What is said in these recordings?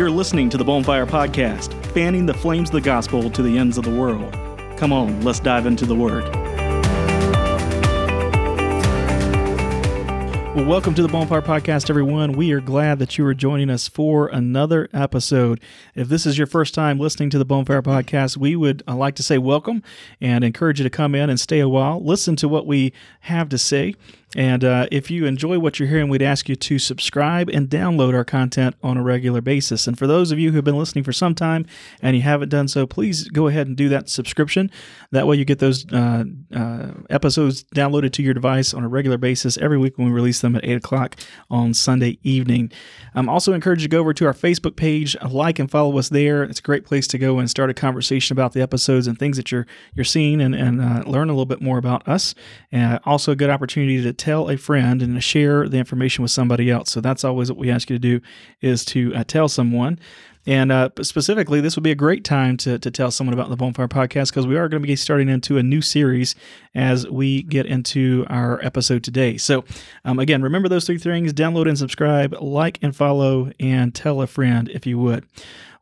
You're listening to the Bonfire Podcast, fanning the flames of the gospel to the ends of the world. Come on, let's dive into the Word. Well, welcome to the Bonfire Podcast, everyone. We are glad that you are joining us for another episode. If this is your first time listening to the Bonfire Podcast, we would uh, like to say welcome and encourage you to come in and stay a while, listen to what we have to say. And uh, if you enjoy what you're hearing, we'd ask you to subscribe and download our content on a regular basis. And for those of you who've been listening for some time and you haven't done so, please go ahead and do that subscription. That way, you get those uh, uh, episodes downloaded to your device on a regular basis every week when we release them at 8 o'clock on Sunday evening. I'm also encouraged to go over to our Facebook page, like and follow us there. It's a great place to go and start a conversation about the episodes and things that you're you're seeing and, and uh, learn a little bit more about us. And also a good opportunity to tell a friend and share the information with somebody else. So that's always what we ask you to do is to uh, tell someone. And uh, specifically, this would be a great time to, to tell someone about the Bonfire Podcast because we are going to be starting into a new series as we get into our episode today. So, um, again, remember those three things download and subscribe, like and follow, and tell a friend if you would.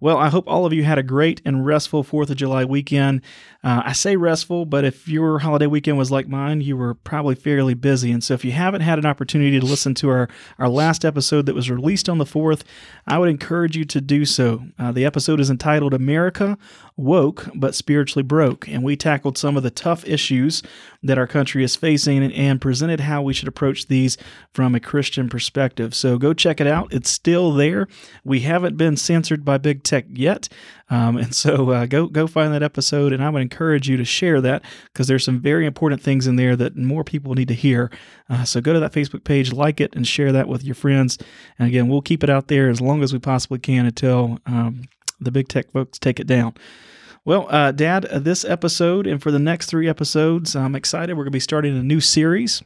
Well, I hope all of you had a great and restful 4th of July weekend. Uh, I say restful, but if your holiday weekend was like mine, you were probably fairly busy. And so if you haven't had an opportunity to listen to our, our last episode that was released on the 4th, I would encourage you to do so. Uh, the episode is entitled America Woke but Spiritually Broke. And we tackled some of the tough issues that our country is facing and, presented how we should approach these from a Christian perspective. So go check it out. It's still there. We haven't been censored by big tech yet. Um, and so uh, go go find that episode, and I would encourage you to share that because there's some very important things in there that more people need to hear. Uh, so go to that Facebook page, like it, and share that with your friends. And again, we'll keep it out there as long as we possibly can until um, the big tech folks take it down. Well, uh, Dad, uh, this episode and for the next three episodes, I'm excited. We're going to be starting a new series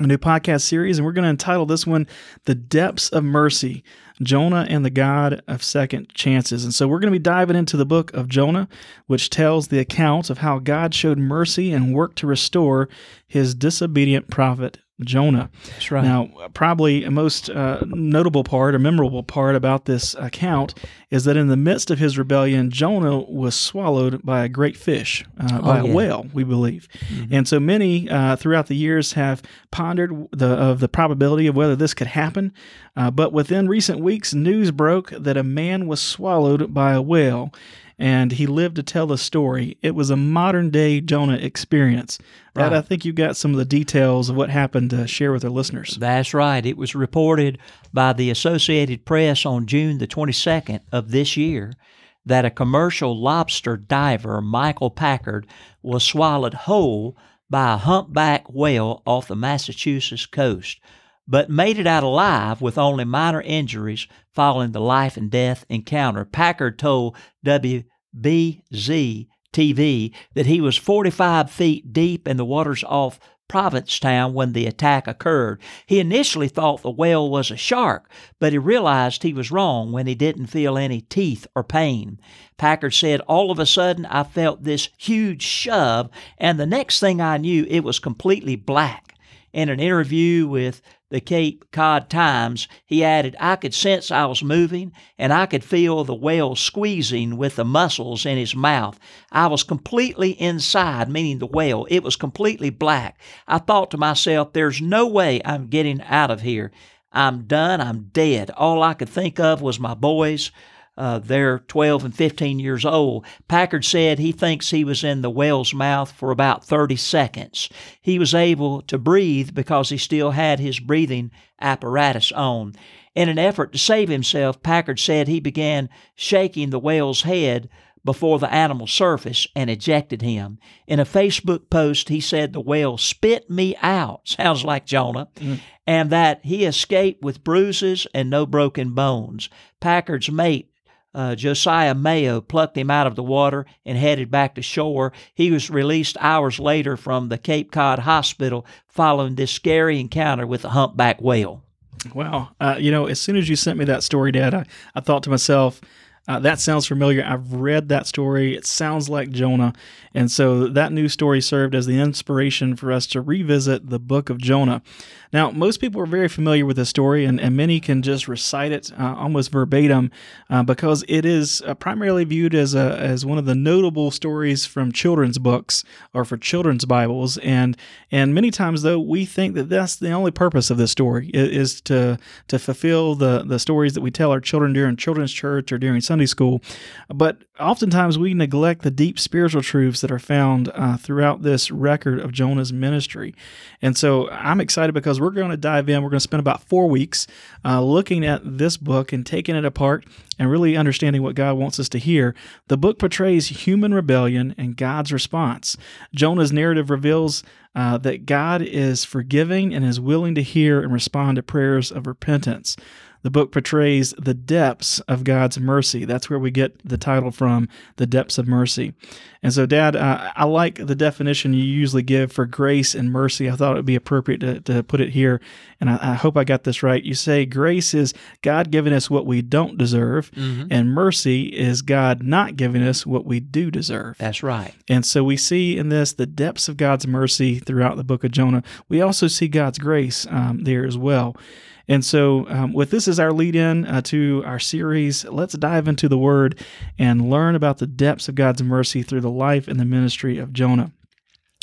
a new podcast series, and we're going to entitle this one The Depths of Mercy Jonah and the God of Second Chances. And so we're going to be diving into the book of Jonah, which tells the account of how God showed mercy and worked to restore his disobedient prophet Jonah. That's right. Now, probably a most uh, notable part, a memorable part about this account is that in the midst of his rebellion, Jonah was swallowed by a great fish, uh, oh, by yeah. a whale, we believe. Mm-hmm. And so many uh, throughout the years have pondered the of the probability of whether this could happen. Uh, but within recent weeks, news broke that a man was swallowed by a whale and he lived to tell the story. It was a modern day Jonah experience. Right. I think you got some of the details of what happened to share with our listeners. That's right. It was reported by the Associated Press on June the 22nd of this year that a commercial lobster diver, Michael Packard, was swallowed whole by a humpback whale off the Massachusetts coast, but made it out alive with only minor injuries following the life and death encounter. Packard told W. BZ TV that he was 45 feet deep in the waters off Provincetown when the attack occurred. He initially thought the whale was a shark, but he realized he was wrong when he didn't feel any teeth or pain. Packard said, All of a sudden, I felt this huge shove, and the next thing I knew, it was completely black. In an interview with the Cape Cod Times, he added, I could sense I was moving and I could feel the whale squeezing with the muscles in his mouth. I was completely inside, meaning the whale. It was completely black. I thought to myself, there's no way I'm getting out of here. I'm done. I'm dead. All I could think of was my boys, uh, they're 12 and 15 years old. Packard said he thinks he was in the whale's mouth for about 30 seconds. He was able to breathe because he still had his breathing apparatus on. In an effort to save himself, Packard said he began shaking the whale's head before the animal surfaced and ejected him. In a Facebook post, he said the whale spit me out, sounds like Jonah, mm. and that he escaped with bruises and no broken bones. Packard's mate uh, Josiah Mayo plucked him out of the water and headed back to shore. He was released hours later from the Cape Cod Hospital following this scary encounter with a humpback whale. Wow. Uh, you know, as soon as you sent me that story, Dad, I, I thought to myself, uh, that sounds familiar. I've read that story. It sounds like Jonah. And so that news story served as the inspiration for us to revisit the book of Jonah. Now, most people are very familiar with this story, and, and many can just recite it uh, almost verbatim uh, because it is uh, primarily viewed as, a, as one of the notable stories from children's books or for children's Bibles. And, and many times, though, we think that that's the only purpose of this story is to, to fulfill the, the stories that we tell our children during children's church or during Sunday school. But oftentimes we neglect the deep spiritual truths that are found uh, throughout this record of Jonah's ministry. And so I'm excited because we're going to dive in. We're going to spend about four weeks uh, looking at this book and taking it apart and really understanding what God wants us to hear. The book portrays human rebellion and God's response. Jonah's narrative reveals uh, that God is forgiving and is willing to hear and respond to prayers of repentance. The book portrays the depths of God's mercy. That's where we get the title from, The Depths of Mercy. And so, Dad, uh, I like the definition you usually give for grace and mercy. I thought it would be appropriate to, to put it here, and I, I, hope I got this right. You say grace is God giving us what we don't deserve, mm-hmm. and mercy is God not giving us what we do deserve. That's right. And so we see in this the depths of God's mercy throughout the book of Jonah. We also see God's grace um, there as well. And so, um, with this as our lead in uh, to our series, let's dive into the Word and learn about the depths of God's mercy through the life and the ministry of Jonah.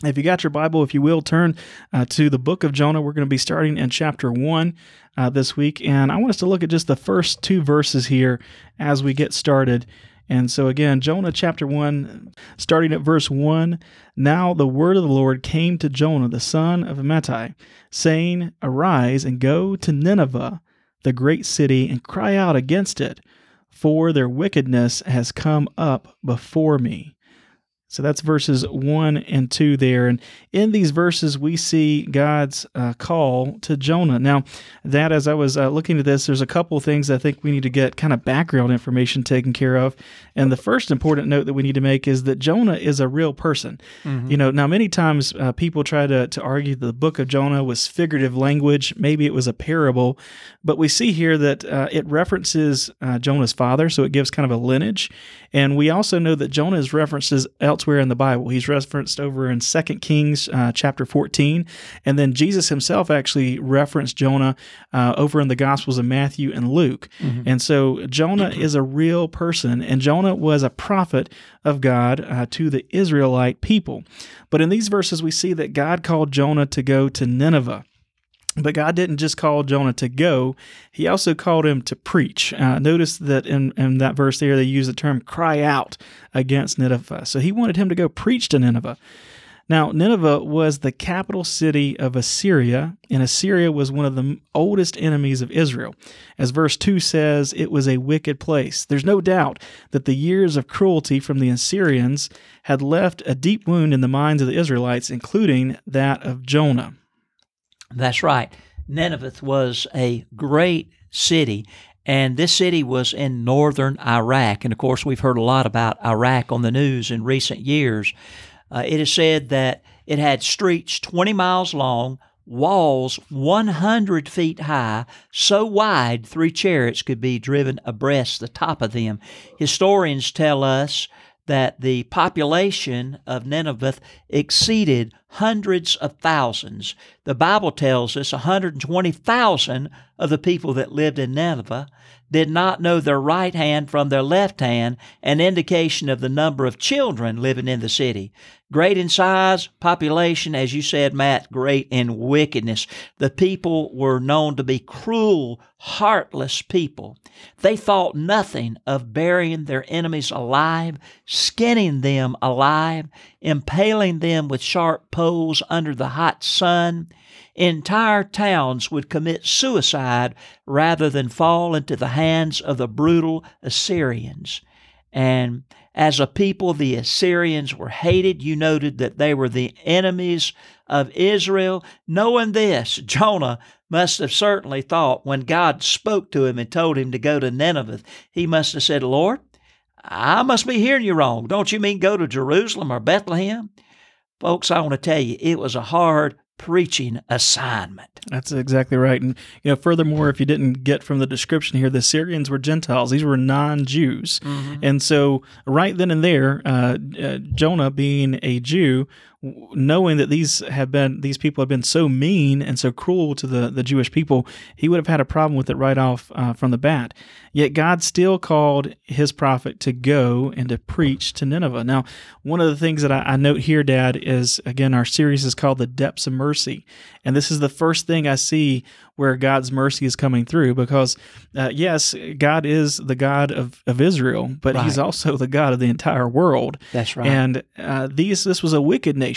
If you got your Bible, if you will, turn uh, to the book of Jonah. We're going to be starting in chapter 1 uh, this week. And I want us to look at just the first two verses here as we get started. And so, again, Jonah chapter 1, starting at verse 1 Now the word of the Lord came to Jonah, the son of Amittai, saying, Arise and go to Nineveh, the great city, and cry out against it, for their wickedness has come up before me. So that's verses 1 and 2 there. And in these verses, we see God's uh, call to Jonah. Now, that as I was uh, looking at this, there's a couple things I think we need to get kind of background information taken care of. And the first important note that we need to make is that Jonah is a real person. Mm-hmm. You know, now many times uh, people try to, to argue that the book of Jonah was figurative language. Maybe it was a parable. But we see here that uh, it references uh, Jonah's father, so it gives kind of a lineage. And we also know that Jonah is references elsewhere in the Bible. He's referenced over in 2 Kings uh, chapter 14. And then Jesus himself actually referenced Jonah uh, over in the Gospels of Matthew and Luke. Mm-hmm. And so Jonah is a real person, and Jonah was a prophet of God uh, to the Israelite people. But in these verses, we see that God called Jonah to go to Nineveh. But God didn't just call Jonah to go, he also called him to preach. Uh, notice that in, in that verse there, they use the term cry out against Nineveh. So he wanted him to go preach to Nineveh. Now, Nineveh was the capital city of Assyria, and Assyria was one of the oldest enemies of Israel. As verse 2 says, it was a wicked place. There's no doubt that the years of cruelty from the Assyrians had left a deep wound in the minds of the Israelites, including that of Jonah. That's right. Nineveh was a great city, and this city was in northern Iraq. And of course, we've heard a lot about Iraq on the news in recent years. Uh, it is said that it had streets 20 miles long, walls 100 feet high, so wide three chariots could be driven abreast the top of them. Historians tell us that the population of Nineveh exceeded hundreds of thousands. The Bible tells us 120,000 of the people that lived in Nineveh did not know their right hand from their left hand, an indication of the number of children living in the city. Great in size, population, as you said, Matt, great in wickedness. The people were known to be cruel, heartless people. They thought nothing of burying their enemies alive, skinning them alive, impaling them with sharp poles under the hot sun. Entire towns would commit suicide rather than fall into the hands of the brutal Assyrians. And as a people, the Assyrians were hated. You noted that they were the enemies of Israel. Knowing this, Jonah must have certainly thought when God spoke to him and told him to go to Nineveh, he must have said, Lord, I must be hearing you wrong. Don't you mean go to Jerusalem or Bethlehem? Folks, I want to tell you, it was a hard preaching assignment. That's exactly right. And you know, furthermore, if you didn't get from the description here, the Syrians were Gentiles; these were non-Jews, and so right then and there, uh, uh, Jonah, being a Jew, knowing that these have been these people have been so mean and so cruel to the the Jewish people, he would have had a problem with it right off uh, from the bat. Yet God still called His prophet to go and to preach to Nineveh. Now, one of the things that I, I note here, Dad, is again our series is called the Depths of Mercy, and this is the first thing I see where God's mercy is coming through because, uh, yes, God is the God of, of Israel, but He's also the God of the entire world. That's right. And uh, these this was a wicked nation,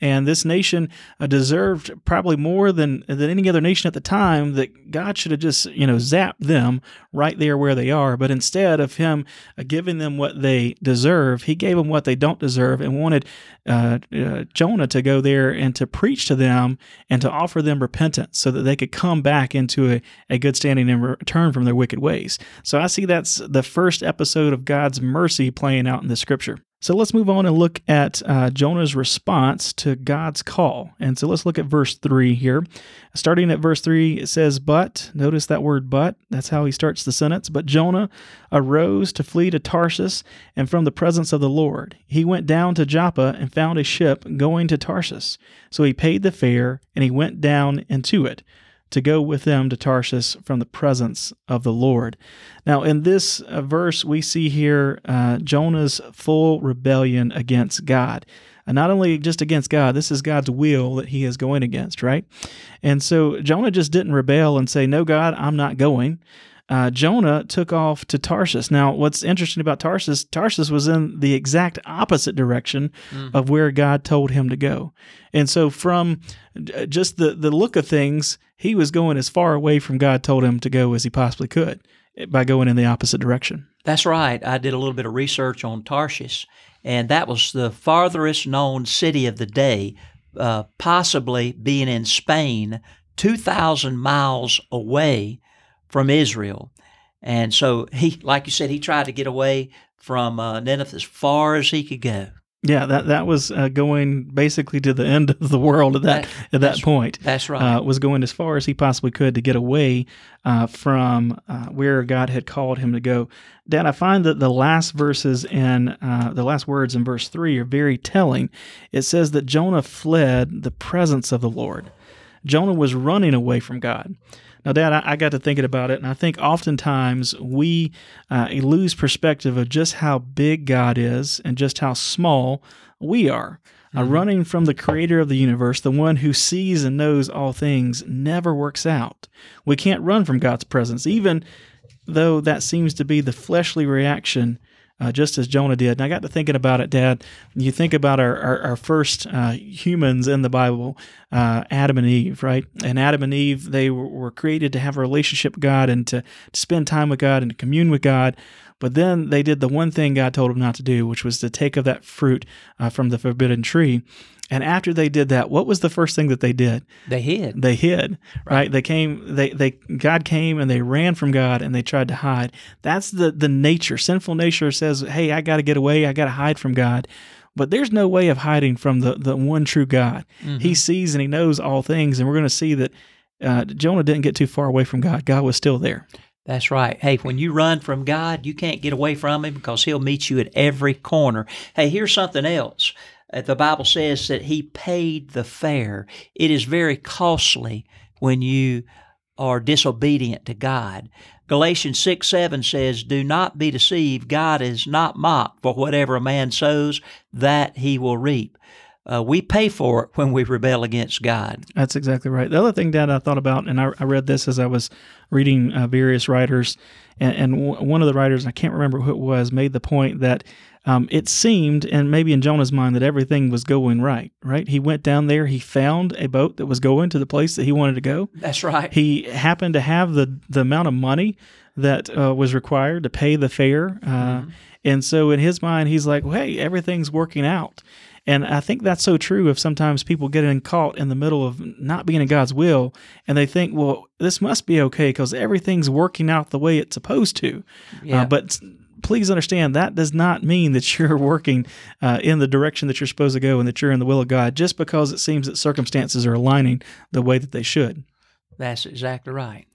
and this nation uh, deserved probably more than than any other nation at the time. That God should have just you know zapped them right there where they are, but instead of Him uh, giving them what they deserve, He gave them what they don't deserve, and wanted uh, uh, Jonah to go there and to preach to them and to offer them repentance, so that they could come back into a, a good standing and return from their wicked ways. So I see that's the first episode of God's mercy playing out in the Scripture. So let's move on and look at uh, Jonah's response to God's call. And so let's look at verse 3 here. Starting at verse 3, it says, But, notice that word but, that's how he starts the sentence. But Jonah arose to flee to Tarsus and from the presence of the Lord. He went down to Joppa and found a ship going to Tarsus. So he paid the fare and he went down into it to go with them to Tarshish from the presence of the Lord. Now, in this uh, verse, we see here uh, Jonah's full rebellion against God. And not only just against God, this is God's will that he is going against, right? And so Jonah just didn't rebel and say, No, God, I'm not going. Uh, Jonah took off to Tarsus. Now, what's interesting about Tarsus, Tarsus was in the exact opposite direction of where God told him to go. And so, from just the, the look of things, he was going as far away from God told him to go as he possibly could eh, by going in the opposite direction. That's right. I did a little bit of research on Tarsus, and that was the farthest known city of the day, uh, possibly being in Spain, 2,000 miles away from Israel. And so he, like you said, he tried to get away from uh, Nineveh as far as he could go. Yeah, that that was uh, going basically to the end of the world at that, That- at that point. That's right. Uh, was going as far as he possibly could to get away uh, from uh, where God had called him to go. Dad, I find that the last verses in uh, the last words in verse three are very telling. It says that Jonah fled the presence of the Lord. Jonah was running away from God. Now, Dad, I, I got to thinking about it, and I think oftentimes we uh, lose perspective of just how big God is and just how small we are. Uh, running from the creator of the universe, the one who sees and knows all things, never works out. We can't run from God's presence, even though that seems to be the fleshly reaction, uh, just as Jonah did. And I got to thinking about it, Dad. You think about our, our, our first uh, humans in the Bible, uh, Adam and Eve, right? And Adam and Eve, they were, were created to have a relationship with God and to, to spend time with God and to commune with God. But then they did the one thing God told them not to do, which was to take of that fruit uh, from the forbidden tree. And after they did that, what was the first thing that they did? they hid. They hid, right? They came, they, they, God came and they ran from God and they tried to hide. That's the, the nature. Sinful nature says, hey, I got to get away. I got to hide from God. But there's no way of hiding from the, the one true God. He sees and he knows all things. And we're going to see that uh, Jonah didn't get too far away from God. God was still there. That's right. Hey, when you run from God, you can't get away from Him because He'll meet you at every corner. Hey, here's something else. Uh, The Bible says that He paid the fare. It is very costly when you are disobedient to God. Galatians 6 7 says, Do not be deceived. God is not mocked, for whatever a man sows, that he will reap. Uh, we pay for it when we rebel against God. That's exactly right. The other thing, Dad, I thought about, and I, I read this as I was reading uh, various writers, and, and w- one of the writers, I can't remember who it was, made the point that um, it seemed, and maybe in Jonah's mind, that everything was going right. Right? He went down there, he found a boat that was going to the place that he wanted to go. That's right. He happened to have the the amount of money that uh, was required to pay the fare, uh, and so in his mind, he's like, well, "Hey, everything's working out." And I think that's so true. If sometimes people get in caught in the middle of not being in God's will, and they think, "Well, this must be okay because everything's working out the way it's supposed to," Yeah. uh, but please understand that does not mean that you're working uh, in the direction that you're supposed to go and that you're in the will of God just because it seems that circumstances are aligning the way that they should. That's exactly right.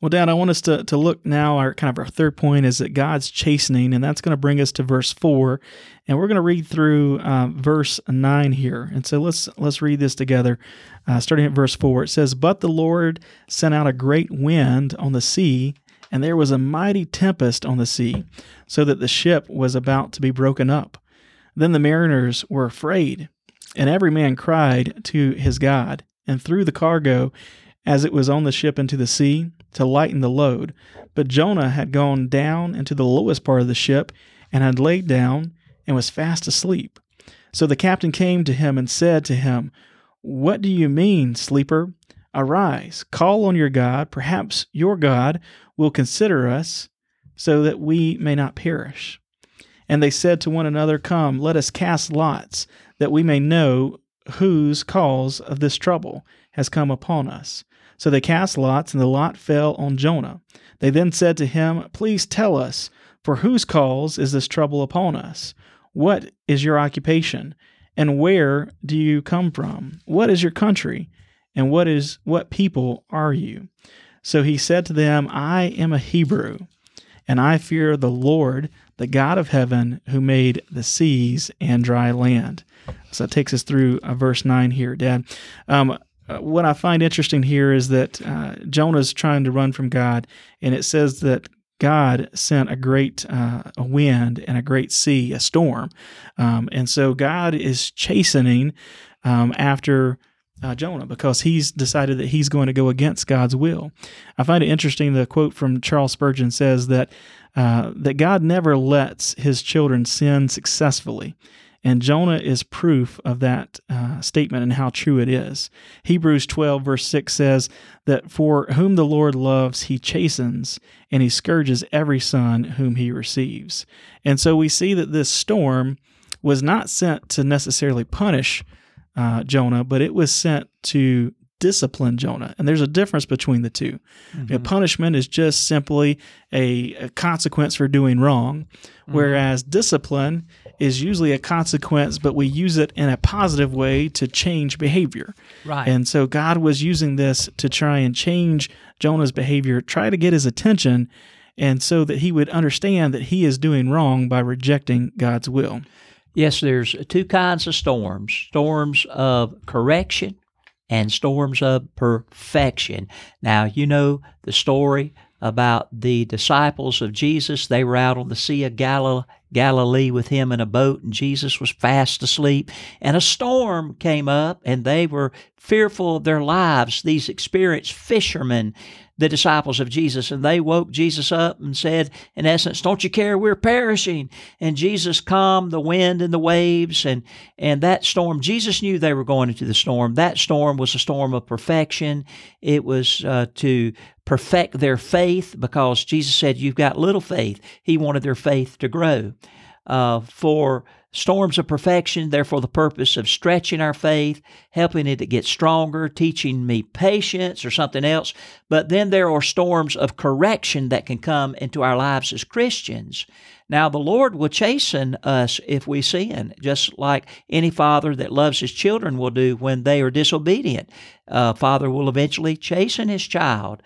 Well, Dad, I want us to, to look now. Our kind of our third point is that God's chastening, and that's going to bring us to verse four, and we're going to read through uh, verse nine here. And so let's let's read this together, uh, starting at verse four. It says, "But the Lord sent out a great wind on the sea, and there was a mighty tempest on the sea, so that the ship was about to be broken up. Then the mariners were afraid, and every man cried to his God, and threw the cargo." As it was on the ship into the sea, to lighten the load. But Jonah had gone down into the lowest part of the ship and had laid down and was fast asleep. So the captain came to him and said to him, What do you mean, sleeper? Arise, call on your God. Perhaps your God will consider us so that we may not perish. And they said to one another, Come, let us cast lots, that we may know whose cause of this trouble has come upon us. So they cast lots, and the lot fell on Jonah. They then said to him, Please tell us, for whose cause is this trouble upon us? What is your occupation? And where do you come from? What is your country? And what is what people are you? So he said to them, I am a Hebrew, and I fear the Lord, the God of heaven, who made the seas and dry land. So that takes us through uh, verse 9 here, Dad. Um, uh, what I find interesting here is that uh, Jonah's trying to run from God, and it says that God sent a great uh, a wind and a great sea, a storm, um, and so God is chastening um, after. Uh, Jonah, because he's decided that he's going to go against God's will. I find it interesting. The quote from Charles Spurgeon says that uh, that God never lets His children sin successfully. And Jonah is proof of that uh, statement and how true it is. Hebrews 12, verse 6 says that for whom the Lord loves, he chastens, and he scourges every son whom he receives. And so we see that this storm was not sent to necessarily punish uh, Jonah, but it was sent to discipline Jonah. And there's a difference between the 2 mm-hmm. punishment is just simply a, a, consequence for doing wrong, mm-hmm. whereas discipline is usually a consequence, but we use it in a positive way to change behavior. Right. And so God was using this to try and change Jonah's behavior, try to get his attention, and so that he would understand that he is doing wrong by rejecting God's will. Yes, there's two kinds of storms storms of correction and storms of perfection. Now, you know the story about the disciples of Jesus. They were out on the Sea of Galilee, Galilee with him in a boat, and Jesus was fast asleep. And a storm came up, and they were fearful of their lives. These experienced fishermen the disciples of Jesus, and they woke Jesus up and said, in essence, "Don't you care? We're perishing." And Jesus calmed the wind and the waves, and and that storm. Jesus knew they were going into the storm. That storm was a storm of perfection. It was uh, to perfect their faith because Jesus said, "You've got little faith." He wanted their faith to grow. Uh, for storms of perfection, therefore, the purpose of stretching our faith, helping it to get stronger, teaching me patience or something else. But then there are storms of correction that can come into our lives as Christians. Now, the Lord will chasten us if we sin, just like any father that loves his children will do when they are disobedient. Uh, father will eventually chasten his child.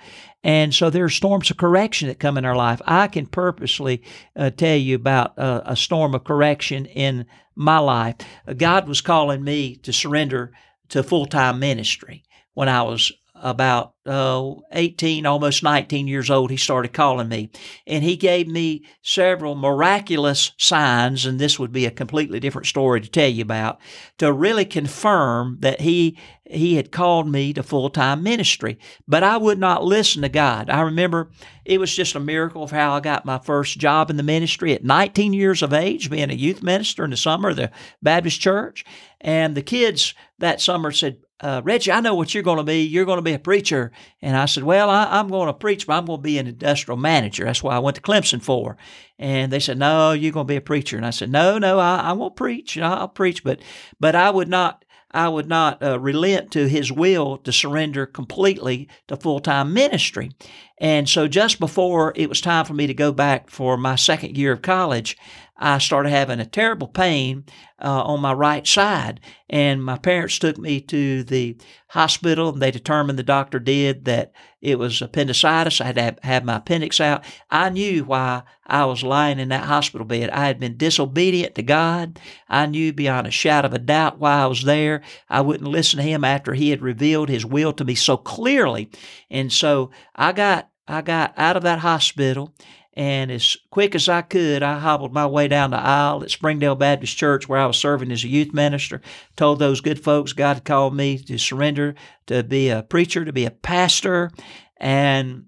And so there are storms of correction that come in our life. I can purposely uh, tell you about uh, a storm of correction in my life. God was calling me to surrender to full time ministry when I was about uh, 18, almost 19 years old, he started calling me. And he gave me several miraculous signs, and this would be a completely different story to tell you about, to really confirm that he he had called me to full time ministry. But I would not listen to God. I remember it was just a miracle of how I got my first job in the ministry at 19 years of age, being a youth minister in the summer of the Baptist church. And the kids that summer said, uh, Reggie, I know what you're going to be. You're going to be a preacher. And I said, Well, I, am going to preach, but I'm going to be an industrial manager. That's why I went to Clemson for. And they said, No, you're going to be a preacher. And I said, No, no, I, I won't preach. I'll preach, but but I would not. I would not uh, relent to his will to surrender completely to full time ministry. And so, just before it was time for me to go back for my second year of college, I started having a terrible pain uh, on my right side. And my parents took me to the hospital. And they determined the doctor did that it was appendicitis. I had to have, my appendix out. I knew why I was lying in that hospital bed. I had been disobedient to God. I knew beyond a shadow of a doubt why I was there. I wouldn't listen to Him after He had revealed His will to me so clearly. And so I got I got out of that hospital and as quick as I could, I hobbled my way down the aisle at Springdale Baptist Church where I was serving as a youth minister. Told those good folks God had called me to surrender to be a preacher, to be a pastor. And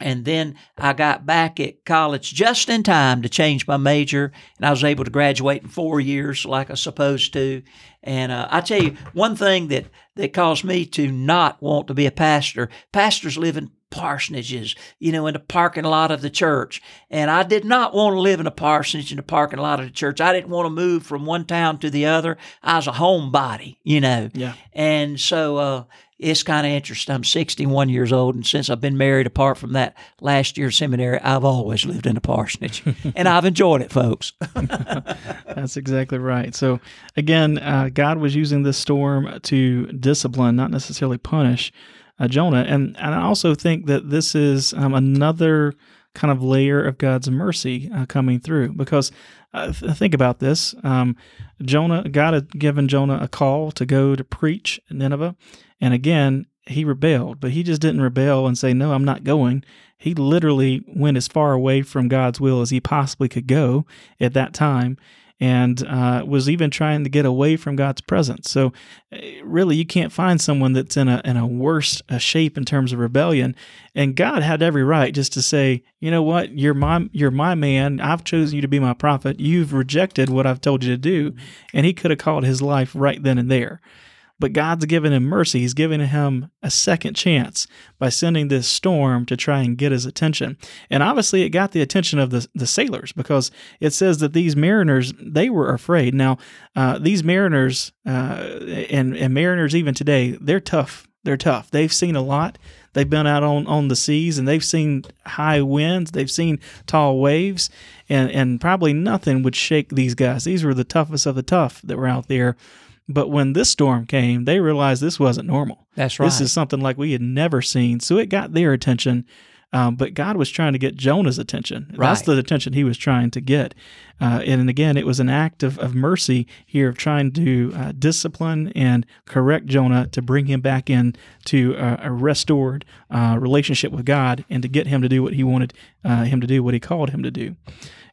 and then I got back at college just in time to change my major, and I was able to graduate in four years like I supposed to. And uh, I tell you, one thing that, that caused me to not want to be a pastor pastors live in parsonages, you know, in the parking lot of the church. And I did not want to live in a parsonage in the parking lot of the church. I didn't want to move from one town to the other. I was a homebody, you know. Yeah. And so uh, it's kind of interesting. I'm 61 years old, and since I've been married, apart from that last year seminary, I've always lived in a parsonage, and I've enjoyed it, folks. That's exactly right. So, again, uh, God was using this storm to discipline, not necessarily punish uh, Jonah. And, and I also think that this is um, another kind of layer of God's mercy uh, coming through because uh, th- think about this. Um, Jonah, God had given Jonah a call to go to preach in Nineveh. And again, he rebelled, but he just didn't rebel and say, No, I'm not going. He literally went as far away from God's will as he possibly could go at that time and uh, was even trying to get away from God's presence. So, eh, really, you can't find someone that's in a in a worse a shape in terms of rebellion. And God had every right just to say, you know what, you're my you're my man. I've chosen you to be my prophet. You've rejected what I've told you to do, and He could have called his life right then and there. But God's given him mercy. He's given him a second chance by sending this storm to try and get his attention. And obviously, it got the attention of the, the sailors because it says that these mariners, they were afraid. Now, uh, these mariners, uh, and, and mariners even today, they're tough. They're tough. They've seen a lot. They've been out on, on the seas and they've seen high winds. They've seen tall waves, and, and probably nothing would shake these guys. These were the toughest of the tough that were out there but when this storm came, they realized this wasn't normal. That's right. This is something like we had never seen. So it got their attention. Um, but God was trying to get Jonah's attention. Right. That's the attention he was trying to get. Uh, and again, it was an act of, of mercy here of trying to uh, discipline and correct Jonah to bring him back in to uh, a restored uh, relationship with God and to get him to do what he wanted uh, him to do, what he called him to do.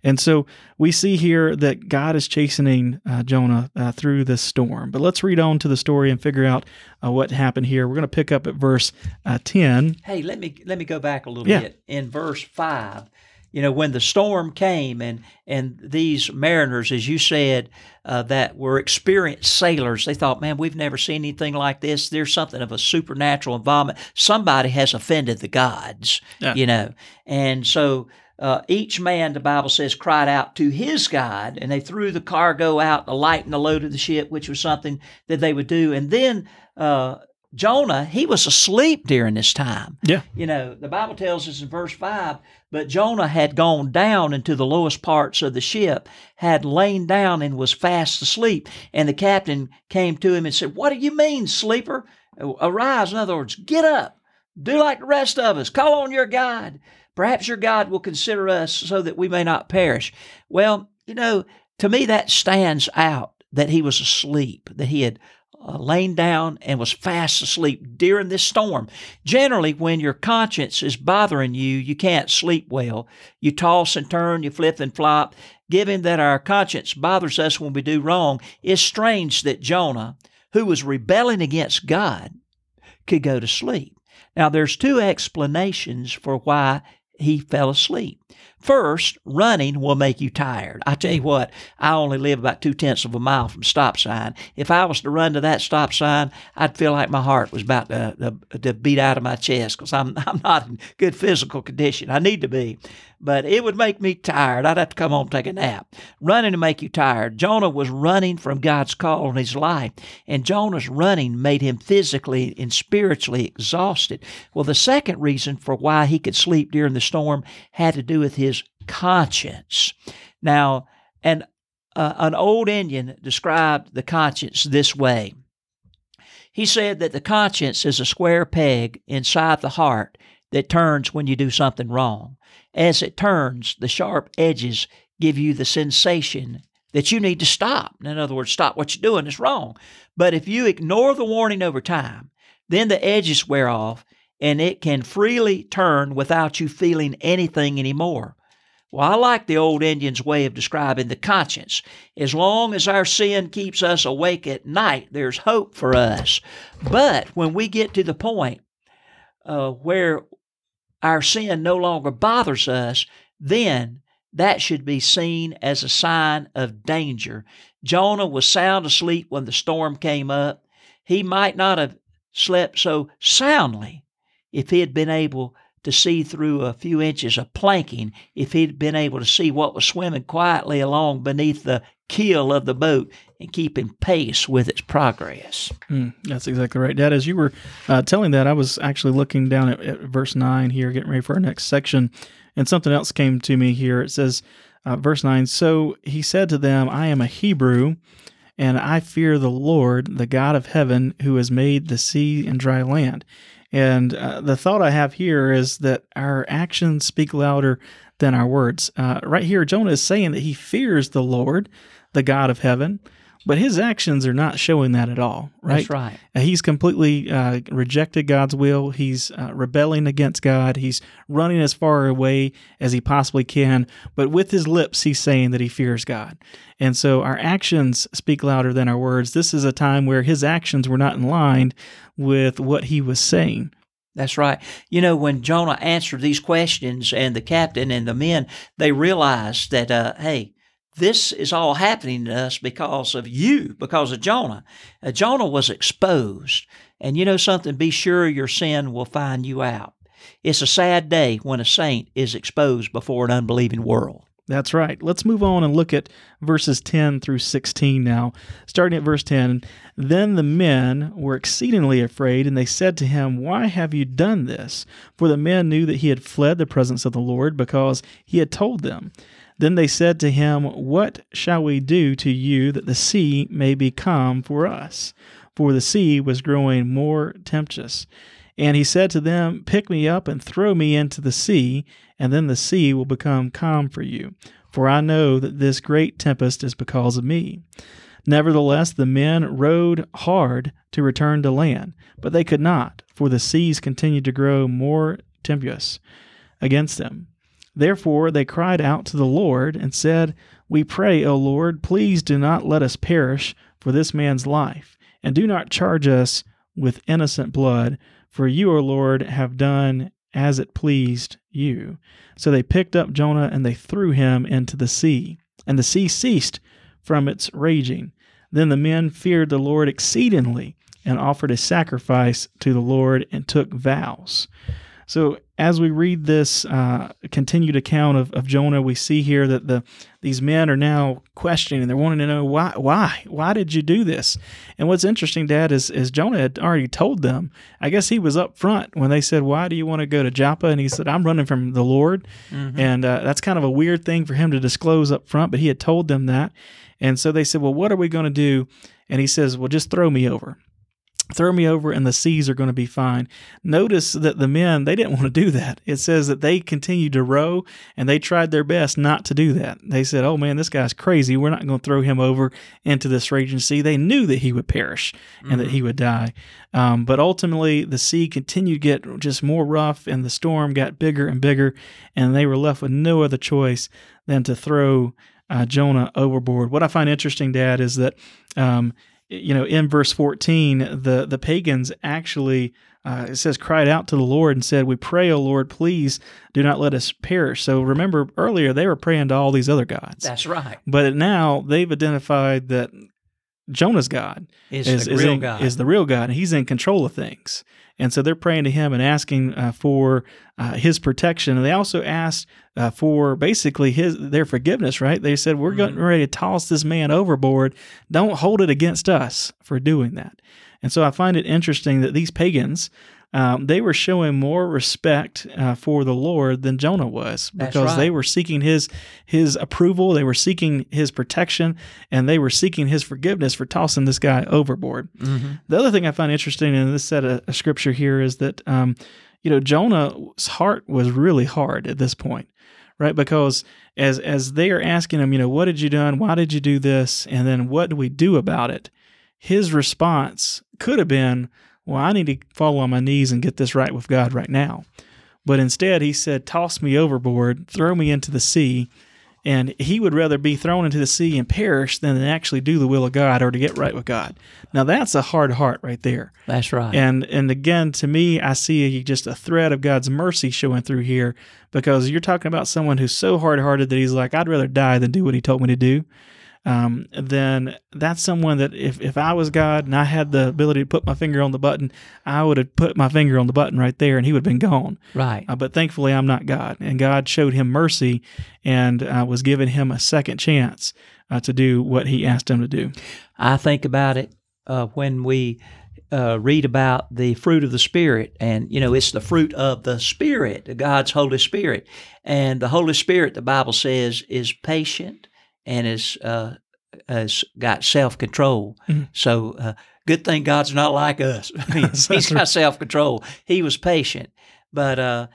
And so we see here that God is chastening uh, Jonah uh, through this storm. But let's read on to the story and figure out uh, what happened here. We're going to pick up at verse uh, 10. Hey, let me let me go back a little Yeah. bit. In verse 5, you know, when the storm came and and these mariners, as you said, uh, that were experienced sailors, they thought, man, we've never seen anything like this. There's something of a supernatural involvement. Somebody has offended the gods, Yeah. you know. And so uh, each man, the Bible says, cried out to his God, and they threw the cargo out to lighten the load of the ship, which was something that they would do. And then uh, Jonah, he was asleep during this time. Yeah. You know, the Bible tells us in verse 5 but Jonah had gone down into the lowest parts of the ship, had lain down and was fast asleep. And the captain came to him and said, What do you mean, sleeper? Arise, in other words, get up. Do like the rest of us. Call on your God. Perhaps your God will consider us so that we may not perish. Well, you know, to me that stands out that he was asleep, that he had uh, lain down and was fast asleep during this storm. Generally, when your conscience is bothering you, you can't sleep well. You toss and turn, you flip and flop. Given that our conscience bothers us when we do wrong, it's strange that Jonah, who was rebelling against God, could go to sleep. Now, there's two explanations for why he fell asleep. First, running will make you tired. I tell you what, I only live about two tenths of a mile from stop sign. If I was to run to that stop sign, I'd feel like my heart was about to, to, to beat out of my chest because I'm, I'm not in good physical condition. I need to be. But it would make me tired. I'd have to come home and take a nap. Running to make you tired. Jonah was running from God's call on his life, and Jonah's running made him physically and spiritually exhausted. Well, the second reason for why he could sleep during the storm had to do with his conscience. Now, an, uh, an old Indian described the conscience this way. He said that the conscience is a square peg inside the heart that turns when you do something wrong. As it turns, the sharp edges give you the sensation that you need to stop. In other words, stop what you're doing is wrong. But if you ignore the warning over time, then the edges wear off and it can freely turn without you feeling anything anymore. Well, I like the old Indian's way of describing the conscience. As long as our sin keeps us awake at night, there's hope for us. But when we get to the point uh, where our sin no longer bothers us, then that should be seen as a sign of danger. Jonah was sound asleep when the storm came up. He might not have slept so soundly if he had been able to see through a few inches of planking if he'd been able to see what was swimming quietly along beneath the keel of the boat and keeping pace with its progress. Mm, that's exactly right, Dad. As you were uh, telling that, I was actually looking down at, at, verse 9 here, getting ready for our next section, and something else came to me here. It says, uh, verse 9, So he said to them, I am a Hebrew. And I fear the Lord, the God of heaven, who has made the sea and dry land. And uh, the thought I have here is that our actions speak louder than our words. Uh, right here, Jonah is saying that he fears the Lord, the God of heaven, but his actions are not showing that at all, right? That's right. Uh, he's completely uh, rejected God's will. He's uh, rebelling against God. He's running as far away as he possibly can. But with his lips, he's saying that he fears God. And so our actions speak louder than our words. This is a time where his actions were not in line with what he was saying. That's right. You know, when Jonah answered these questions and the captain and the men, they realized that, uh, hey, this is all happening to us because of you, because of Jonah. Uh, Jonah was exposed. And you know something? Be sure your sin will find you out. It's a sad day when a saint is exposed before an unbelieving world. That's right. Let's move on and look at verses 10 through 16 now. Starting at verse 10 Then the men were exceedingly afraid, and they said to him, Why have you done this? For the men knew that he had fled the presence of the Lord because he had told them. Then they said to him, What shall we do to you that the sea may be calm for us? For the sea was growing more tempestuous. And he said to them, Pick me up and throw me into the sea, and then the sea will become calm for you. For I know that this great tempest is because of me. Nevertheless, the men rowed hard to return to land, but they could not, for the seas continued to grow more tempestuous against them. Therefore they cried out to the Lord and said, We pray, O Lord, please do not let us perish for this man's life, and do not charge us with innocent blood, for you, O Lord, have done as it pleased you. So they picked up Jonah and they threw him into the sea, and the sea ceased from its raging. Then the men feared the Lord exceedingly and offered a sacrifice to the Lord and took vows. So as we read this uh, continued account of, of Jonah, we see here that the these men are now questioning. They're wanting to know why, why, why did you do this? And what's interesting, Dad, is, is Jonah had already told them. I guess he was up front when they said, "Why do you want to go to Joppa?" And he said, "I'm running from the Lord." Mm-hmm. And uh, that's kind of a weird thing for him to disclose up front, but he had told them that. And so they said, "Well, what are we going to do?" And he says, "Well, just throw me over." Throw me over and the seas are going to be fine. Notice that the men, they didn't want to do that. It says that they continued to row and they tried their best not to do that. They said, oh man, this guy's crazy. We're not going to throw him over into this raging sea. They knew that he would perish and mm-hmm. that he would die. Um, but ultimately, the sea continued to get just more rough and the storm got bigger and bigger, and they were left with no other choice than to throw uh, Jonah overboard. What I find interesting, Dad, is that um, you know, in verse 14, the, the pagans actually uh, it says, cried out to the Lord and said, We pray, O Lord, please do not let us perish. So remember earlier, they were praying to all these other gods. That's right. But now they've identified that Jonah's God Is, is, the real God. is the real God, and He's in control of things. And so they're praying to Him and asking uh, for uh, His protection. And they also asked uh, for basically His their forgiveness. Right? They said, "We're getting ready to toss this man overboard. Don't hold it against us for doing that." And so I find it interesting that these pagans. Um, they were showing more respect uh, for the Lord than Jonah was because they were seeking his his approval, they were seeking his protection, and they were seeking his forgiveness for tossing this guy overboard. Mhm. The other thing I find interesting in this set of, of scripture here is that, um, you know, Jonah's heart was really hard at this point, right? Because as as they are asking him, you know, what did you done? Why did you do this? And then what do we do about it? His response could have been, well, I need to fall on my knees and get this right with God right now. But instead, he said, toss me overboard, throw me into the sea. And he would rather be thrown into the sea and perish than actually do the will of God or to get right with God. Now that's a hard heart right there. That's right. And and again, to me, I see just a thread of God's mercy showing through here because you're talking about someone who's so hard hearted that he's like, I'd rather die than do what he told me to do. Um, then that's someone that if, if I was God and I had the ability to put my finger on the button, I would have put my finger on the button right there and he would have been gone. right. Uh, but thankfully, I'm not God. And God showed him mercy and uh, was giving him a second chance uh, to do what he asked him to do. I think about it uh, when we uh, read about the fruit of the Spirit, and you know, it's the fruit of the Spirit, God's Holy Spirit, and the Holy Spirit, the Bible says, is patient and is uh, has got self control. Mhm. So, uh, good thing God's not like us. He's got self control. He was patient, but uh,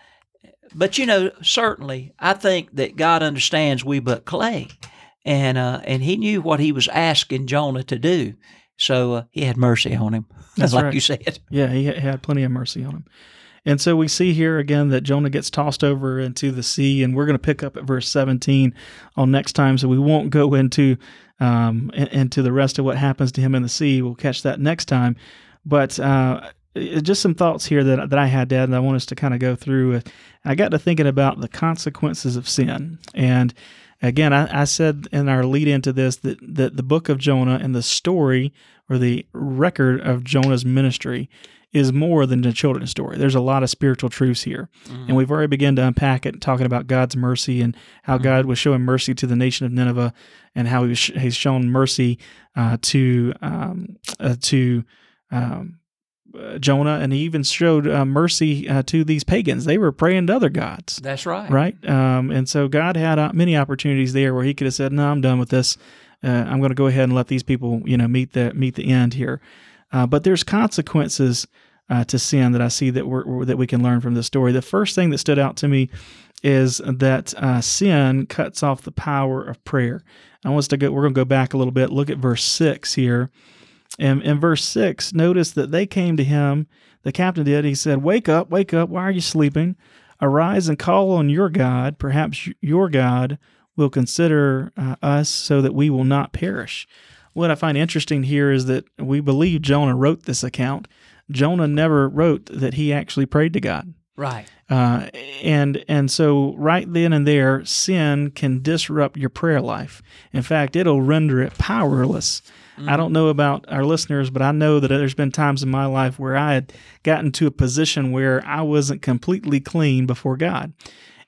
but you know, certainly, I think that God understands we but clay, and uh, and He knew what He was asking Jonah to do, so uh, He had mercy on him, That's like right. you said. Yeah, he had plenty of mercy on him. And so we see here again that Jonah gets tossed over into the sea, and we're going to pick up at verse 17 on next time. So we won't go into um, into the rest of what happens to him in the sea. We'll catch that next time. But uh, just some thoughts here that that I had, Dad, and I want us to kind of go through. I got to thinking about the consequences of sin, and again, I, I said in our lead into this that that the book of Jonah and the story or the record of Jonah's ministry is more than a children's story. There's a lot of spiritual truths here. And we've already begun to unpack it, talking about God's mercy and how God was showing mercy to the nation of Nineveh and how he was, he's shown mercy uh, to, um, uh, to um, uh, Jonah. And he even showed uh, mercy uh, to these pagans. They were praying to other gods That's right. right? Um, and so God had uh, many opportunities there where He could have said, "No, I'm done with this. Uh, I'm going to go ahead and let these people, you know, meet the meet the end here." Uh, but there's consequences uh, to sin that I see that we're, that we can learn from this story. The first thing that stood out to me is that uh, sin cuts off the power of prayer. I want us to go. We're going to go back a little bit. Look at verse six here. And in verse six, notice that they came to him. The captain did. He said, "Wake up, wake up! Why are you sleeping? Arise and call on your God. Perhaps your God will consider uh, us so that we will not perish." What I find interesting here is that we believe Jonah wrote this account. Jonah never wrote that he actually prayed to God. Right. Uh, and and so right then and there, sin can disrupt your prayer life. In fact, it'll render it powerless. I don't know about our listeners, but I know that there's been times in my life where I had gotten to a position where I wasn't completely clean before God.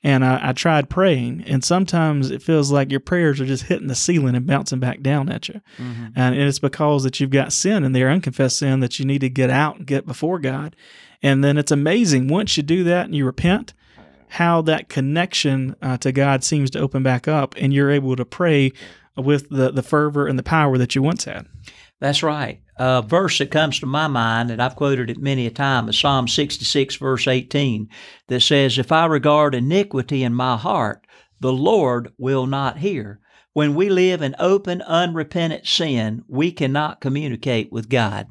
And I, I tried praying, and sometimes it feels like your prayers are just hitting the ceiling and bouncing back down at you. Mhm. And it's because that you've got sin in there, unconfessed sin, that you need to get out and get before God. And then it's amazing once you do that and you repent, how that connection uh, to God seems to open back up, and you're able to pray with the, the fervor and the power that you once had. That's right. A verse that comes to my mind, and I've quoted it many a time, is Psalm 66, verse 18, that says, If I regard iniquity in my heart, the Lord will not hear. When we live in open, unrepentant sin, we cannot communicate with God.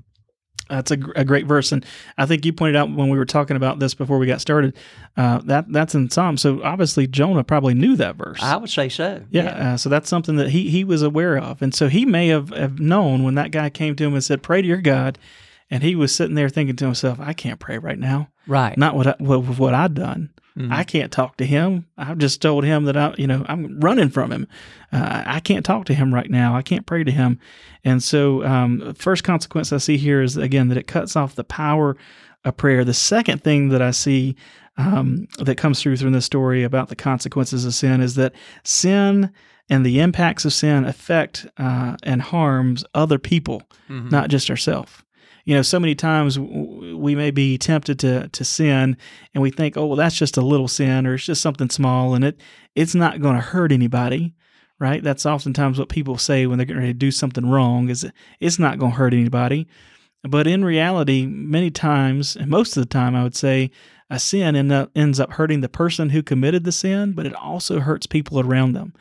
That's a, a great verse, and I think you pointed out when we were talking about this before we got started. Uh, that that's in Psalm, so obviously Jonah probably knew that verse. I would say so. Yeah, Uh, so that's something that he he was aware of, and so he may have, have known when that guy came to him and said, "Pray to your God," And he was sitting there thinking to himself, I can't pray right now. Right. Not what I, what, what I've done. Mhm. I can't talk to him. I've just told him that I, you know, I'm running from him. Uh, I can't talk to him right now. I can't pray to him. And so, um, first consequence I see here is again that it cuts off the power of prayer. The second thing that I see um, that comes through through this story about the consequences of sin is that sin and the impacts of sin affect uh, and harms other people, Mhm. not just ourselves. You know, so many times we may be tempted to to sin, and we think, "Oh, well, that's just a little sin, or it's just something small, and it it's not going to hurt anybody." Right? That's oftentimes what people say when they're getting ready to do something wrong. Is it's not going to hurt anybody. But in reality, many times, and most of the time, I would say, a sin up, ends up hurting the person who committed the sin, but it also hurts people around them.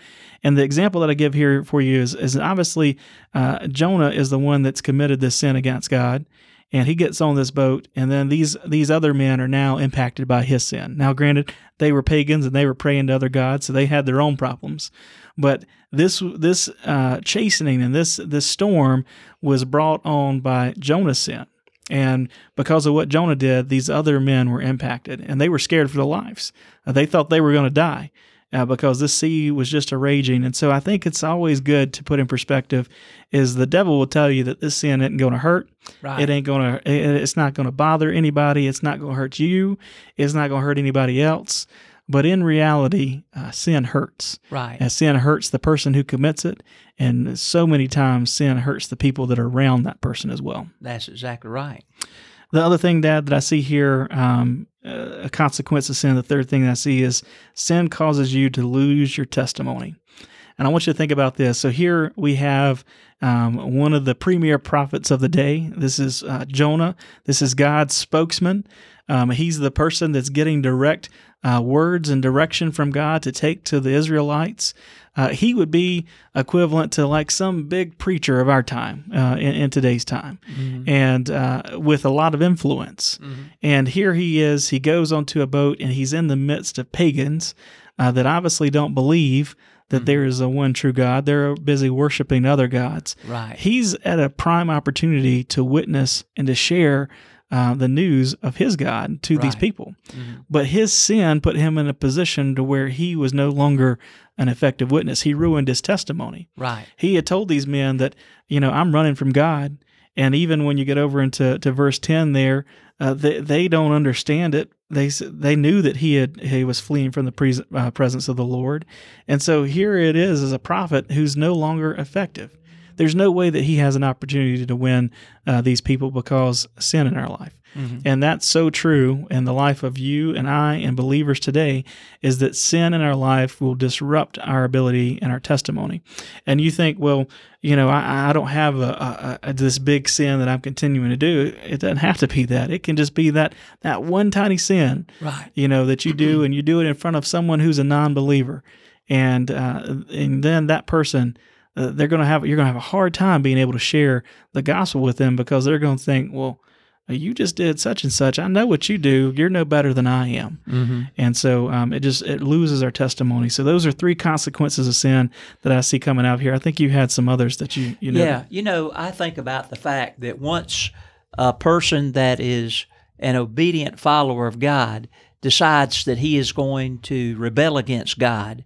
And the example that I give here for you is, is obviously uh, Jonah is the one that's committed this sin against God, and he gets on this boat, and then these these other men are now impacted by his sin. Now, granted, they were pagans and they were praying to other gods, so they had their own problems. But this this uh, chastening and this this storm was brought on by Jonah's sin. And because of what Jonah did, these other men were impacted and they were scared for their lives. Uh, they thought they were going to die uh, because this sea was just a raging. And so I think it's always good to put in perspective is the devil will tell you that this sin isn't going to hurt. Right. It ain't going to, it's not going to bother anybody. It's not going to hurt you. It's not going to hurt anybody else. But in reality, uh, sin hurts. right. And sin hurts the person who commits it. And so many times, sin hurts the people that are around that person as well. That's exactly right. The other thing, Dad, that I see here, um, uh, a consequence of sin, the third thing that I see is sin causes you to lose your testimony. And I want you to think about this. So here we have um, one of the premier prophets of the day. This is uh, Jonah. This is God's spokesman. Um, he's the person that's getting direct uh, words and direction from God to take to the Israelites. Uh, he would be equivalent to like some big preacher of our time uh, in, in today's time, and uh, with a lot of influence. And here he is. He goes onto a boat and he's in the midst of pagans uh, that obviously don't believe that there is a one true God. They're busy worshiping other gods. Right. He's at a prime opportunity to witness and to share uh, the news of his God to these Right. people. Mhm. But his sin put him in a position to where he was no longer an effective witness. He ruined his testimony. Right. He had told these men that, you know, I'm running from God. And even when you get over into to verse 10 there, uh, they, they don't understand it. They they knew that he had he was fleeing from the pres- uh, presence of the Lord. And so here it is as a prophet who's no longer effective. There's no way that he has an opportunity to win uh, these people because sin in our life. And that's so true in the life of you and I and believers today is that sin in our life will disrupt our ability and our testimony. And you think, well, you know, I, I don't have a, a, a, this big sin that I'm continuing to do. It doesn't have to be that. It can just be that that one tiny sin, Right. you know, that you do, and you do it in front of someone who's a non-believer, and uh, and then that person. Uh, they're going to have you're going to have a hard time being able to share the gospel with them because they're going to think, well, you just did such and such. I know what you do. You're no better than I am. Mm-hmm. And so um, it just it loses our testimony. So those are three consequences of sin that I see coming out here. I think you had some others that you you know. Yeah, you know, I think about the fact that once a person that is an obedient follower of God decides that he is going to rebel against God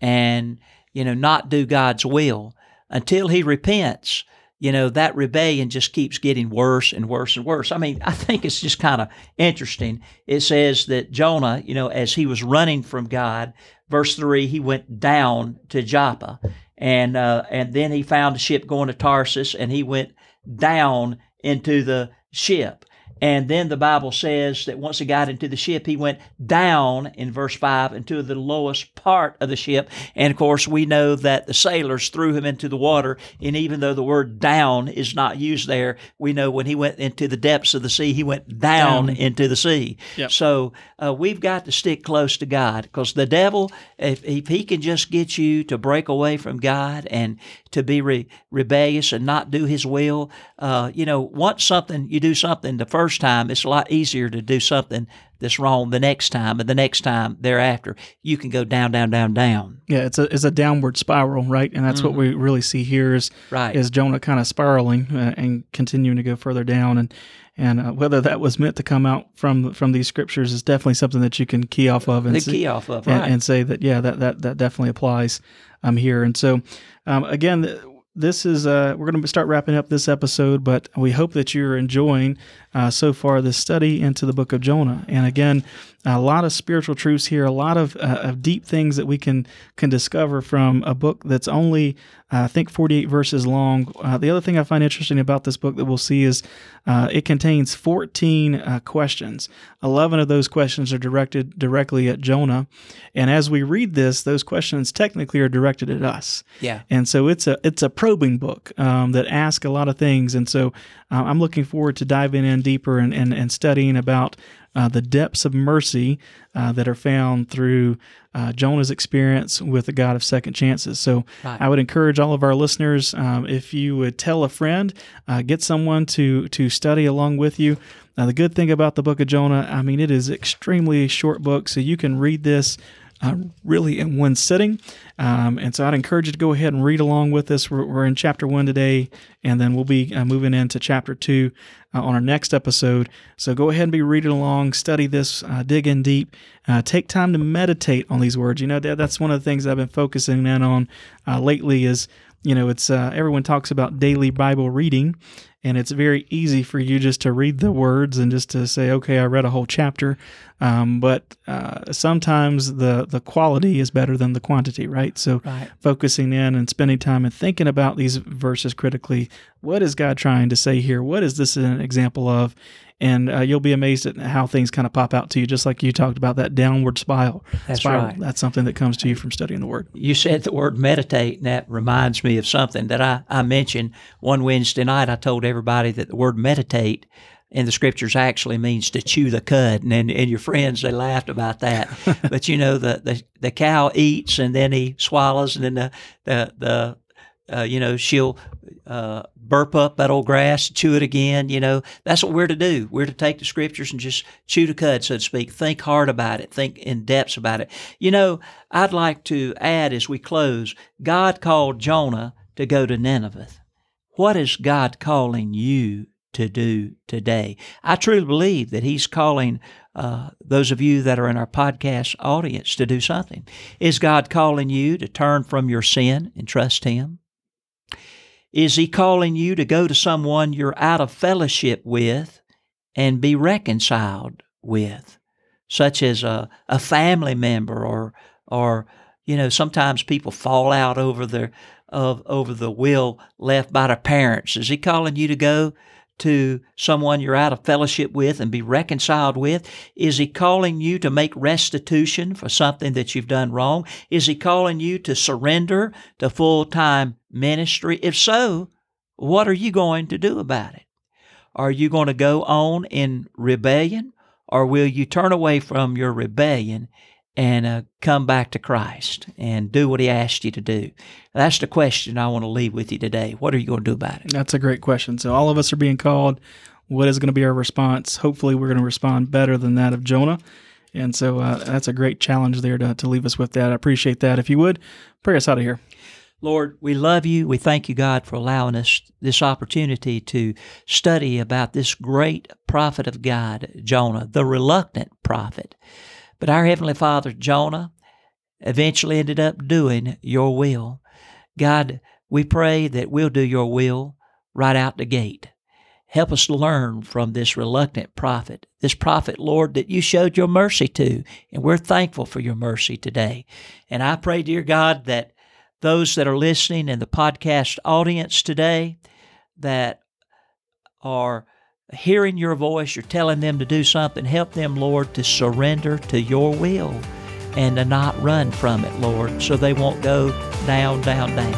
and, you know, not do God's will until he repents, you know, that rebellion just keeps getting worse and worse and worse. I mean, I think it's just kind of interesting. It says that Jonah, you know, as he was running from God, verse 3, he went down to Joppa and uh, and then he found a ship going to Tarsus, and he went down into the ship. And then the Bible says that once he got into the ship, he went down in verse 5 into the lowest part of the ship. And of course, we know that the sailors threw him into the water. And even though the word down is not used there, we know when he went into the depths of the sea, he went down, Down. into the sea. Yep. So uh, we've got to stick close to God because the devil, if, if he can just get you to break away from God and to be re- rebellious and not do his will, uh, you know, once something, you do something, the first first time, it's a lot easier to do something that's wrong the next time and the next time thereafter. You can go down, down, down, down. Yeah, it's a it's a downward spiral, right? And that's what we really see here is Right. is Jonah kind of spiraling uh, and continuing to go further down, and and uh, whether that was meant to come out from from these scriptures is definitely something that you can key off of and see- key off of, and, right. and say that yeah that that that definitely applies um here and so um again this is uh we're going to start wrapping up this episode but we hope that you're enjoying uh, so far this study into the book of jonah. And again a lot of spiritual truths here a lot of, uh, of deep things that we can can discover from a book that's only uh, i think 48 verses long. Uh, the other thing i find interesting about this book that we'll see is uh, it contains 14 uh, questions. 11 of those questions are directed directly at jonah. And as we read this those questions technically are directed at us. Yeah. and so it's a it's a probing book um, that asks a lot of things. And so uh, i'm looking forward to diving in deeper and, and, and studying about uh, the depths of mercy uh, that are found through uh, jonah's experience with the god of second chances so Right. i would encourage all of our listeners um, if you would tell a friend uh, get someone to to study along with you now the good thing about the book of jonah i mean it is extremely short book so you can read this uh, really in one sitting. Um, and so I'd encourage you to go ahead and read along with us. We're, we're in chapter one today, and then we'll be uh, moving into chapter two uh, on our next episode. So go ahead and be reading along, study this, uh, dig in deep, uh, take time to meditate on these words. You know, that, that's one of the things I've been focusing in on uh, lately is, you know, it's uh, everyone talks about daily Bible reading, and it's very easy for you just to read the words and just to say, okay, I read a whole chapter. Um, but uh, sometimes the the quality is better than the quantity, right? So Right. focusing in and spending time and thinking about these verses critically. What is God trying to say here? What is this an example of? And uh, you'll be amazed at how things kind of pop out to you, just like you talked about that downward spiral. That's spiral. right. That's something that comes to you from studying the Word. You said the word meditate, and that reminds me of something that I, I mentioned one Wednesday night. I told everybody that the word meditate in the scriptures actually means to chew the cud, and and, and your friends they laughed about that. but you know the, the the cow eats and then he swallows, and then the the the uh, you know she'll uh, burp up that old grass, chew it again. You know that's what we're to do. We're to take the scriptures and just chew the cud, so to speak. Think hard about it. Think in depths about it. You know, I'd like to add as we close. God called Jonah to go to Nineveh. What is God calling you to do today? I truly believe that He's calling uh, those of you that are in our podcast audience to do something. Is God calling you to turn from your sin and trust Him? Is He calling you to go to someone you're out of fellowship with and be reconciled with, such as a, a family member or or you know sometimes people fall out over their of over the will left by the parents. Is He calling you to go to someone you're out of fellowship with and be reconciled with? Is He calling you to make restitution for something that you've done wrong? Is He calling you to surrender to full time ministry? If so, what are you going to do about it? Are you going to go on in rebellion or will you turn away from your rebellion and uh, come back to Christ and do what He asked you to do? That's the question I want to leave with you today. What are you going to do about it? That's a great question. So all of us are being called. What is going to be our response? Hopefully, we're going to respond better than that of Jonah. And so uh, that's a great challenge there to, to leave us with that. I appreciate that. If you would, pray us out of here. Lord, we love you. We thank you, God, for allowing us this opportunity to study about this great prophet of God, Jonah, the reluctant prophet. But our Heavenly Father, Jonah, eventually ended up doing your will. God, we pray that we'll do your will right out the gate. Help us learn from this reluctant prophet, this prophet, Lord, that you showed your mercy to, and we're thankful for your mercy today. And I pray, dear God, that those that are listening in the podcast audience today that are hearing your voice, you're telling them to do something, help them, Lord, to surrender to your will and to not run from it, Lord, so they won't go down, down, down.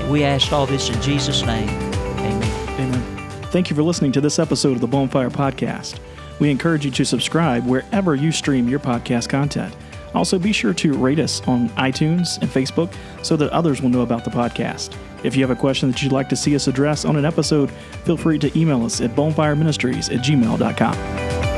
And we ask all this in Jesus' name. Amen. Amen. Thank you for listening to this episode of the Bonfire Podcast. We encourage you to subscribe wherever you stream your podcast content. Also, be sure to rate us on iTunes and Facebook so that others will know about the podcast. If you have a question that you'd like to see us address on an episode, feel free to email us at bonefireministries at gmail.com.